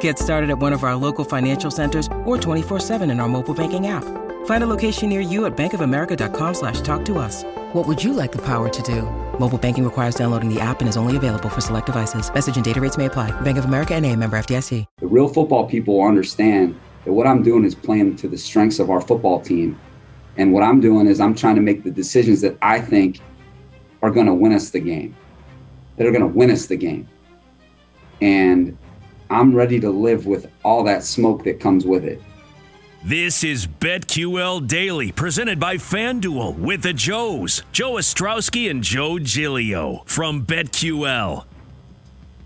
Get started at one of our local financial centers or 24-7 in our mobile banking app. Find a location near you at bankofamerica.com slash talk to us. What would you like the power to do? Mobile banking requires downloading the app and is only available for select devices. Message and data rates may apply. Bank of America and a member FDIC. The real football people understand that what I'm doing is playing to the strengths of our football team. And what I'm doing is I'm trying to make the decisions that I think are going to win us the game, that are going to win us the game. And I'm ready to live with all that smoke that comes with it. This is BetQL Daily, presented by FanDuel with the Joes, Joe Ostrowski and Joe Giglio from BetQL.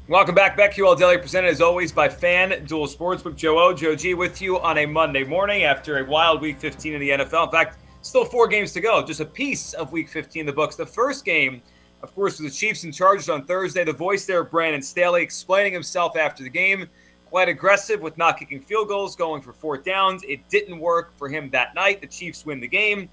Welcome back, BetQL Daily, presented as always by FanDuel Sportsbook. Joe O, Joe G with you on a Monday morning after a wild Week 15 in the NFL. In fact, still four games to go, just a piece of Week 15 in the books. The first game of course, with the Chiefs and Chargers on Thursday, the voice there, Brandon Staley, explaining himself after the game. Quite aggressive with not kicking field goals, going for fourth downs. It didn't work for him that night. The Chiefs win the game.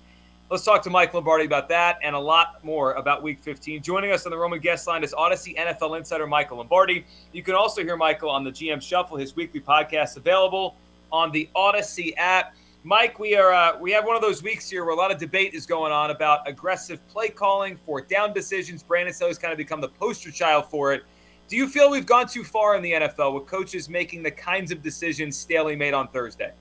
Let's talk to Mike Lombardi about that and a lot more about Week 15. Joining us on the Roman guest line is Audacy NFL insider Michael Lombardi. You can also hear Michael on the GM Shuffle, his weekly podcast available on the Audacy app. Mike, we are uh, we have one of those weeks here where a lot of debate is going on about aggressive play calling, fourth down decisions. Brandon Staley's kind of become the poster child for it. Do you feel we've gone too far in the NFL with coaches making the kinds of decisions Staley made on Thursday?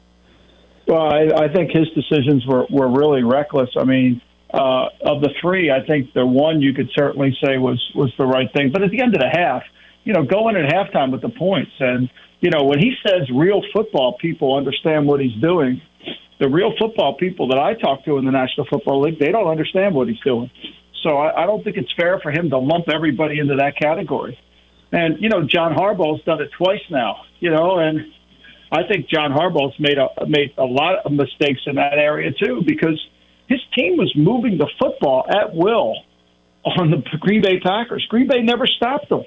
Well, I, I think his decisions were, were really reckless. I mean, uh, of the three, I think the one you could certainly say was was the right thing. But at the end of the half, you know, going at halftime with the points, and you know, when he says real football people understand what he's doing, the real football people that I talk to in the National Football League, they don't understand what he's doing. So I, I don't think it's fair for him to lump everybody into that category. And you know, John Harbaugh's done it twice now. You know, and I think John Harbaugh's made a made a lot of mistakes in that area too because his team was moving the football at will on the Green Bay Packers. Green Bay never stopped them.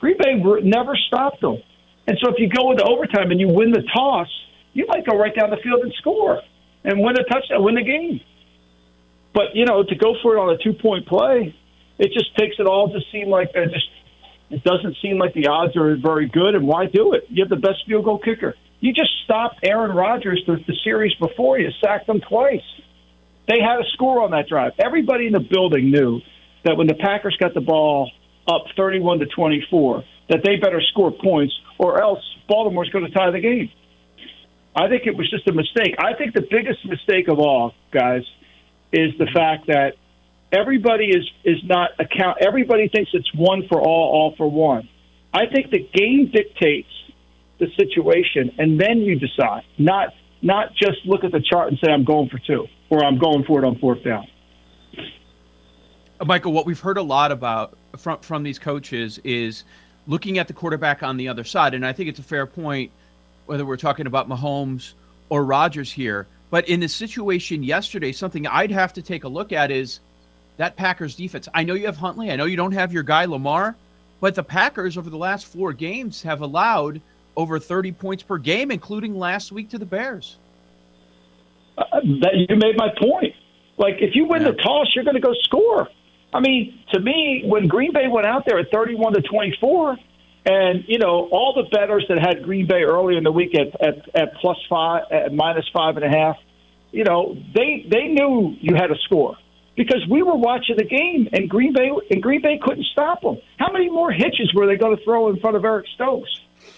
Green Bay never stopped them. And so if you go into overtime and you win the toss, you might go right down the field and score and win a touchdown, uh, win the game. But you know, to go for it on a two point play, it just takes it all to seem like it just it doesn't seem like the odds are very good. And why do it? You have the best field goal kicker. You just stopped Aaron Rodgers the, the series before. You sacked him twice. They had a score on that drive. Everybody in the building knew that when the Packers got the ball up 31 to 24, that they better score points or else Baltimore's going to tie the game. I think it was just a mistake. I think the biggest mistake of all, guys, is the fact that everybody is is not account. Everybody thinks it's one for all, all for one. I think the game dictates the situation, and then you decide. Not not just look at the chart and say I'm going for two or I'm going for it on fourth down. Michael, what we've heard a lot about from from these coaches is looking at the quarterback on the other side, and I think it's a fair point whether we're talking about Mahomes or Rodgers here. But in the situation yesterday, something I'd have to take a look at is that Packers defense. I know you have Huntley. I know you don't have your guy Lamar, but the Packers over the last four games have allowed over 30 points per game, including last week to the Bears. Uh, that you made my point. Like if you win yeah. the toss, you're going to go score. I mean, to me, when Green Bay went out there at 31 to 24, and you know, all the bettors that had Green Bay early in the week at at, at plus five, at minus five and a half, you know, they they knew you had a score because we were watching the game and Green Bay and Green Bay couldn't stop them. How many more hitches were they going to throw in front of Eric Stokes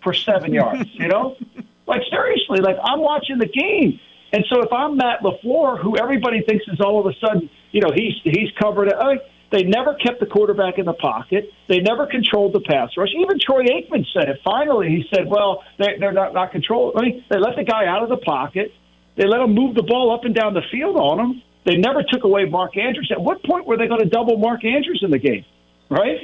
for seven yards? You know, like seriously, like I'm watching the game. And so if I'm Matt LaFleur, who everybody thinks is all of a sudden, you know, he's he's covered it. I mean, They never kept the quarterback in the pocket. They never controlled the pass rush. Even Troy Aikman said it. Finally, he said, "Well, they, they're not not controlling. I mean, they let the guy out of the pocket. They let him move the ball up and down the field on him. They never took away Mark Andrews. At what point were they going to double Mark Andrews in the game? Right?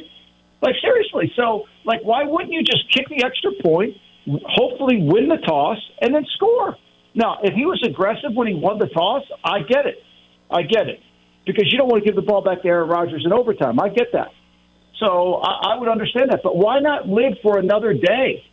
Like seriously. So, like, why wouldn't you just kick the extra point, hopefully win the toss, and then score? Now, if he was aggressive when he won the toss, I get it. I get it because you don't want to give the ball back to Aaron Rodgers in overtime. I get that. So I, I would understand that. But why not live for another day?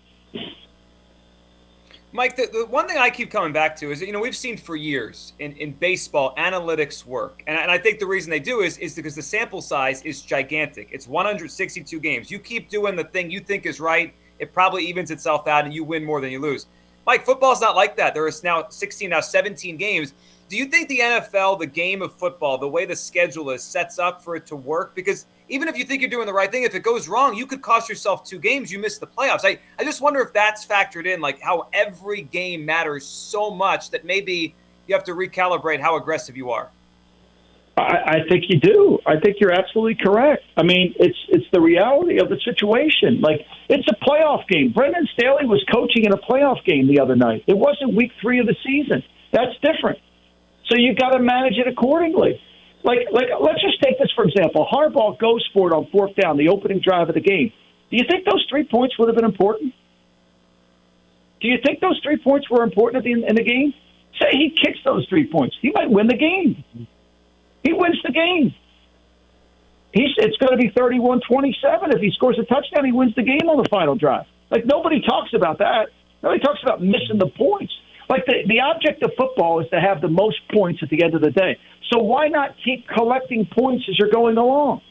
Mike, the, the one thing I keep coming back to is that, you know, we've seen for years in, in baseball analytics work. And, and I think the reason they do is, is because the sample size is gigantic. It's 162 games. You keep doing the thing you think is right, it probably evens itself out and you win more than you lose. Mike, football's not like that. There is now 16, now 17 games. Do you think the NFL, the game of football, the way the schedule is, sets up for it to work? Because even if you think you're doing the right thing, if it goes wrong, you could cost yourself two games. You miss the playoffs. I, I just wonder if that's factored in, like how every game matters so much that maybe you have to recalibrate how aggressive you are. I, I think you do. I think you're absolutely correct. I mean, it's it's the reality of the situation. Like it's a playoff game. Brandon Staley was coaching in a playoff game the other night. It wasn't week three of the season. That's different. So you've got to manage it accordingly. Like, like, let's just take this for example. Harbaugh goes for it on fourth down, the opening drive of the game. Do you think those three points would have been important? Do you think those three points were important at the, in the game? Say he kicks those three points, he might win the game. He wins the game. He's, it's going to be 31-27. If he scores a touchdown, he wins the game on the final drive. Like nobody talks about that. Nobody talks about missing the points. Like the, the object of football is to have the most points at the end of the day. So why not keep collecting points as you're going along?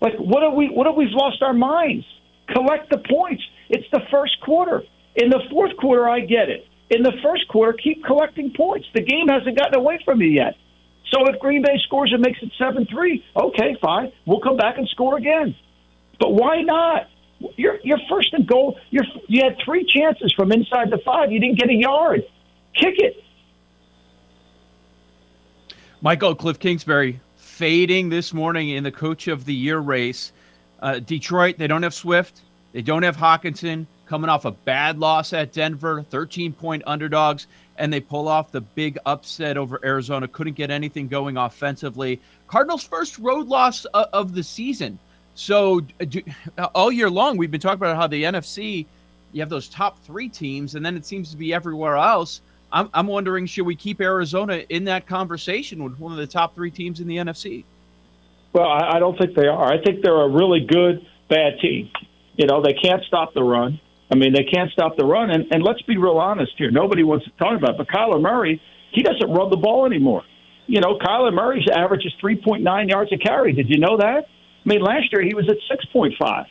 Like what have we what have we lost our minds? Collect the points. It's the first quarter. In the fourth quarter, I get it. In the first quarter, keep collecting points. The game hasn't gotten away from you yet. So if Green Bay scores and makes it seven three, okay, fine. We'll come back and score again. But why not? You're, you're first and goal. You're, you had three chances from inside the five. You didn't get a yard kick it. Michael Cliff Kingsbury fading this morning in the coach of the year race. Uh, Detroit, they don't have Swift. They don't have Hockenson coming off a bad loss at Denver, 13 point underdogs, and they pull off the big upset over Arizona. Couldn't get anything going offensively. Cardinals' first road loss uh, of the season. So, do, all year long, we've been talking about how the NFC, you have those top three teams, and then it seems to be everywhere else. I'm, I'm wondering should we keep Arizona in that conversation with one of the top three teams in the NFC? Well, I, I don't think they are. I think they're a really good bad team. You know, they can't stop the run. I mean, they can't stop the run. And, and let's be real honest here. Nobody wants to talk about it, but Kyler Murray, he doesn't run the ball anymore. You know, Kyler Murray's average is 3.9 yards a carry. Did you know that? I mean, last year he was at 6.5.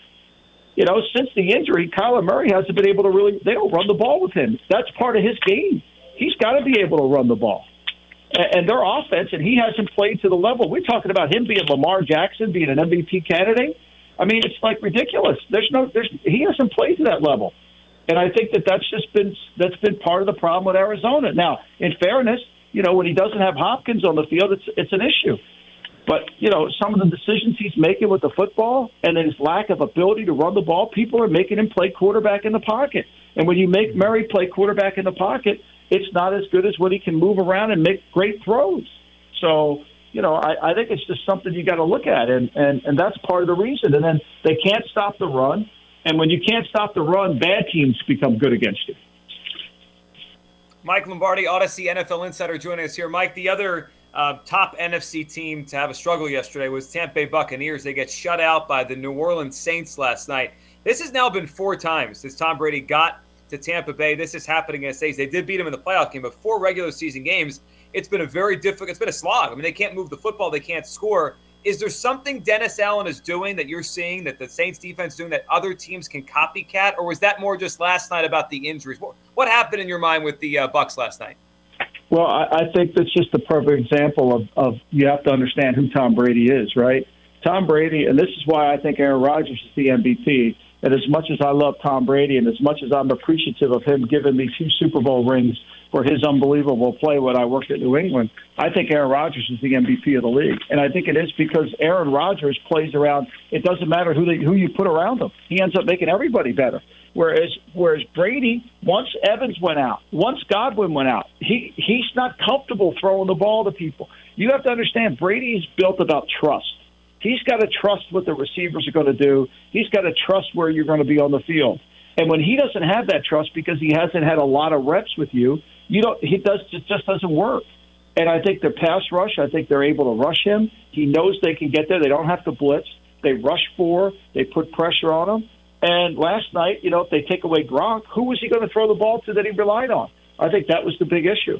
You know, since the injury, Kyler Murray hasn't been able to really, they don't run the ball with him. That's part of his game he's got to be able to run the ball. And their offense, and he hasn't played to the level. We're talking about him being Lamar Jackson, being an MVP candidate. I mean, it's like ridiculous. There's no, there's he hasn't played to that level, and I think that that's just been that's been part of the problem with Arizona. Now, in fairness, you know, when he doesn't have Hopkins on the field, it's it's an issue. But you know, some of the decisions he's making with the football and his lack of ability to run the ball, people are making him play quarterback in the pocket. And when you make Murray play quarterback in the pocket, it's not as good as when he can move around and make great throws. So, you know, I, I think it's just something you got to look at, and, and and that's part of the reason. And then they can't stop the run, and when you can't stop the run, bad teams become good against you. Mike Lombardi, Audacy NFL Insider, joining us here. Mike, the other uh, top NFC team to have a struggle yesterday was Tampa Bay Buccaneers. They get shut out by the New Orleans Saints last night. This has now been four times since Tom Brady got to Tampa Bay. This is happening against Saints. They did beat them in the playoff game, but four regular season games, it's been a very difficult. It's been a slog. I mean, they can't move the football, they can't score. Is there something Dennis Allen is doing that you're seeing that the Saints defense doing that other teams can copycat, or was that more just last night about the injuries? What, what happened in your mind with the uh, Bucs last night? Well, I, I think that's just a perfect example of, of you have to understand who Tom Brady is, right? Tom Brady, and this is why I think Aaron Rodgers is the MVP And as much as I love Tom Brady and as much as I'm appreciative of him giving me two Super Bowl rings for his unbelievable play when I worked at New England, I think Aaron Rodgers is the MVP of the league. And I think it is because Aaron Rodgers plays around, it doesn't matter who, they, who you put around him. He ends up making everybody better. Whereas whereas Brady, once Evans went out, once Godwin went out, he he's not comfortable throwing the ball to people. You have to understand Brady is built about trust. He's got to trust what the receivers are going to do. He's got to trust where you're going to be on the field. And when he doesn't have that trust because he hasn't had a lot of reps with you, you don't. He does it just doesn't work. And I think their pass rush. I think they're able to rush him. He knows they can get there. They don't have to blitz. They rush for. They put pressure on him. And last night, you know, if they take away Gronk, who was he going to throw the ball to that he relied on? I think that was the big issue.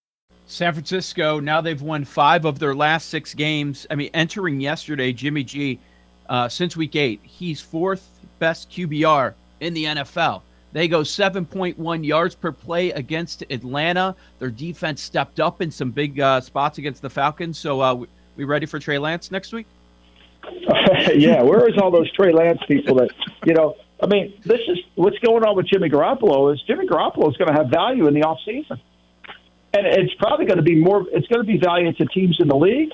San Francisco, now they've won five of their last six games. I mean, entering yesterday, Jimmy G, uh, since week eight, he's fourth best QBR in the NFL. They go 7.1 yards per play against Atlanta. Their defense stepped up in some big uh, spots against the Falcons. So, uh, we ready for Trey Lance next week? yeah, where is all those Trey Lance people that, you know, I mean, this is what's going on with Jimmy Garoppolo is Jimmy Garoppolo is going to have value in the offseason and it's probably going to be more. It's going to be valued to teams in the league,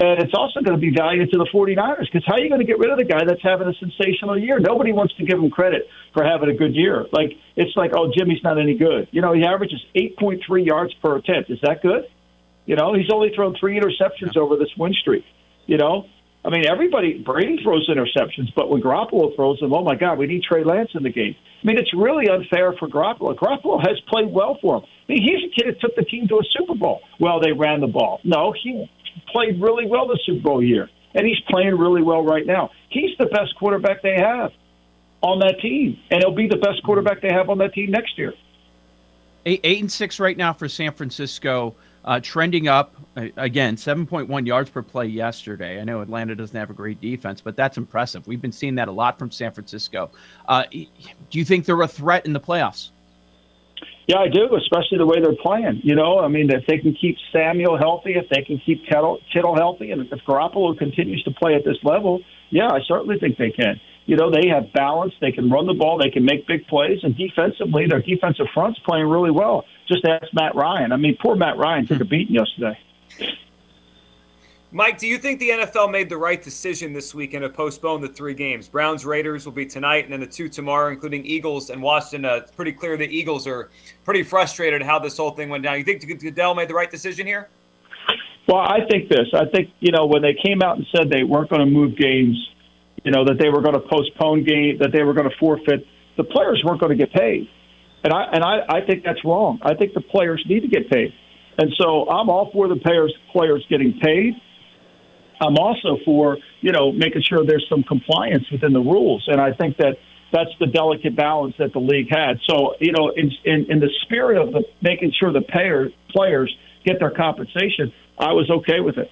and it's also going to be valued to the 49ers. Because how are you going to get rid of the guy that's having a sensational year? Nobody wants to give him credit for having a good year. Like it's like, oh, Jimmy's not any good. You know, he averages 8.3 yards per attempt. Is that good? You know, he's only thrown three interceptions over this win streak. You know, I mean, everybody, Brady throws interceptions, but when Garoppolo throws them, oh my God, we need Trey Lance in the game. I mean, it's really unfair for Garoppolo. Garoppolo has played well for him. I mean, he's a kid that took the team to a Super Bowl. Well, they ran the ball. No, he played really well the Super Bowl year, and he's playing really well right now. He's the best quarterback they have on that team, and he'll be the best quarterback they have on that team next year. Eight, eight and six right now for San Francisco uh, trending up again 7.1 yards per play yesterday i know atlanta doesn't have a great defense but that's impressive we've been seeing that a lot from san francisco uh, do you think they're a threat in the playoffs yeah i do especially the way they're playing you know i mean if they can keep samuel healthy if they can keep kittle, kittle healthy and if garoppolo continues to play at this level yeah i certainly think they can you know, they have balance. They can run the ball. They can make big plays. And defensively, their defensive front's playing really well. Just ask Matt Ryan. I mean, poor Matt Ryan took a beating yesterday. Mike, do you think the NFL made the right decision this weekend to postpone the three games? Browns Raiders will be tonight, and then the two tomorrow, including Eagles and Washington. Uh, it's pretty clear the Eagles are pretty frustrated how this whole thing went down. You think Goodell made the right decision here? Well, I think this. I think you know when they came out and said they weren't going to move games you know, that they were going to postpone game, that they were going to forfeit. The players weren't going to get paid, and I and I, I think that's wrong. I think the players need to get paid, and so I'm all for the players players getting paid. I'm also for you know making sure there's some compliance within the rules, and I think that that's the delicate balance that the league had. So you know, in in, in the spirit of the, making sure the payer, players get their compensation, I was okay with it.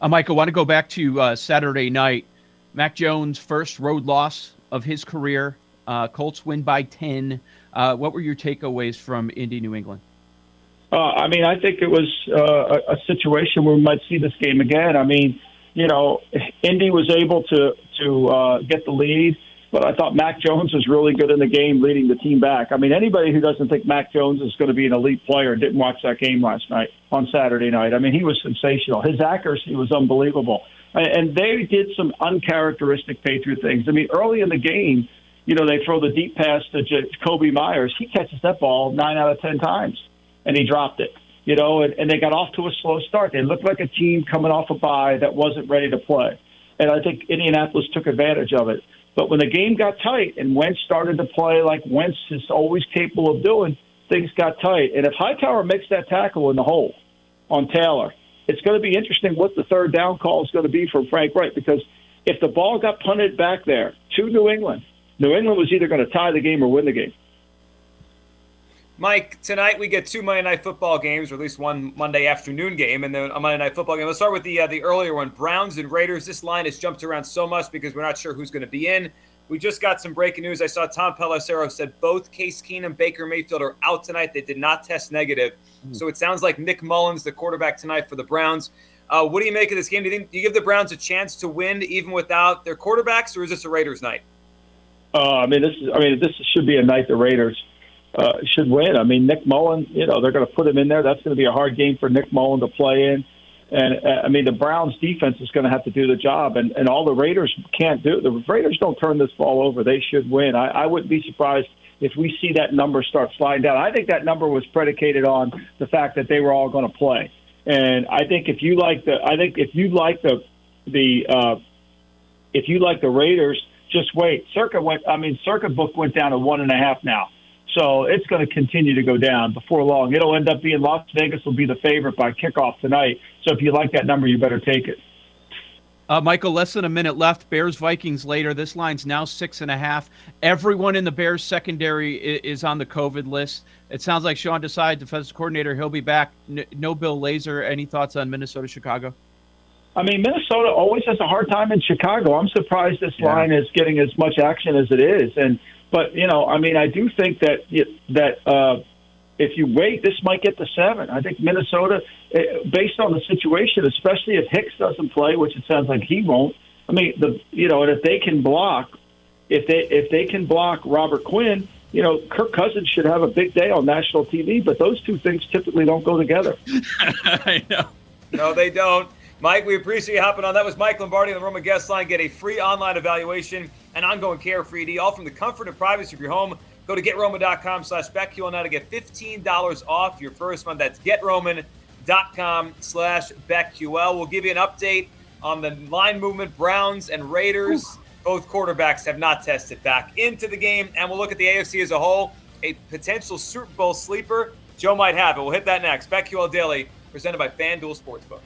Uh, Michael, I want to go back to uh, Saturday night. Mac Jones' first road loss of his career. Uh, Colts win by 10. Uh, what were your takeaways from Indy, New England? Uh, I mean, I think it was uh, a, a situation where we might see this game again. I mean, you know, Indy was able to to get the lead. But I thought Mac Jones was really good in the game, leading the team back. I mean, anybody who doesn't think Mac Jones is going to be an elite player didn't watch that game last night on Saturday night. I mean, he was sensational. His accuracy was unbelievable, and they did some uncharacteristic Patriot things. I mean, early in the game, you know, they throw the deep pass to Kobe Meyers. He catches that ball nine out of ten times, and he dropped it. You know, and, and they got off to a slow start. They looked like a team coming off a bye that wasn't ready to play, and I think Indianapolis took advantage of it. But when the game got tight and Wentz started to play like Wentz is always capable of doing, things got tight. And if Hightower makes that tackle in the hole on Taylor, it's going to be interesting what the third down call is going to be from Frank Reich because if the ball got punted back there to New England, New England was either going to tie the game or win the game. Mike, tonight we get two Monday Night Football games, or at least one Monday afternoon game, and then a Monday Night Football game. Let's start with the uh, the earlier one: Browns and Raiders. This line has jumped around so much because we're not sure who's going to be in. We just got some breaking news. I saw Tom Pelissero said both Case Keenum, and Baker Mayfield are out tonight. They did not test negative, mm. so it sounds like Nick Mullens, the quarterback tonight for the Browns. Uh, what do you make of this game? Do you think do you give the Browns a chance to win even without their quarterbacks, or is this a Raiders night? Uh, I mean, this is. I mean, this should be a night the Raiders uh, should win. I mean, Nick Mullen, you know, they're going to put him in there. That's going to be a hard game for Nick Mullen to play in. And uh, I mean, the Browns defense is going to have to do the job, and, and all the Raiders can't do. The Raiders don't turn this ball over. They should win. I, I wouldn't be surprised if we see that number start sliding down. I think that number was predicated on the fact that they were all going to play. And I think if you like the, I think if you like the, the, uh, if you like the Raiders, just wait. Circa went. I mean, Circa book went down to one and a half now. So it's going to continue to go down before long. It'll end up being Las Vegas will be the favorite by kickoff tonight. So if you like that number, you better take it. Uh, Michael, less than a minute left. Bears Vikings later. This line's now six and a half. Everyone in the Bears secondary is, on the COVID list. It sounds like Sean Desai, defensive coordinator, he'll be back. No Bill Lazor. Any thoughts on Minnesota Chicago? I mean, Minnesota always has a hard time in Chicago. I'm surprised this yeah. line is getting as much action as it is, and but you know, I mean, I do think that that uh, if you wait, this might get to seven. I think Minnesota, eh, based on the situation, especially if Hicks doesn't play, which it sounds like he won't. I mean, the you know, and if they can block, if they if they can block Robert Quinn, you know, Kirk Cousins should have a big day on national TV. But those two things typically don't go together. I know. No, they don't. Mike, we appreciate you hopping on. That was Mike Lombardi on the Roman Guest Line. Get a free online evaluation and ongoing care for ED, all from the comfort and privacy of your home. Go to getroman.com slash BetQL now to get $15 off your first month. That's getroman.com slash BetQL. We'll give you an update on the line movement. Browns and Raiders, Ooh. both quarterbacks have not tested back into the game. And we'll look at the AFC as a whole. A potential Super Bowl sleeper. Joe might have it. We'll hit that next. BetQL Daily, presented by FanDuel Sportsbook.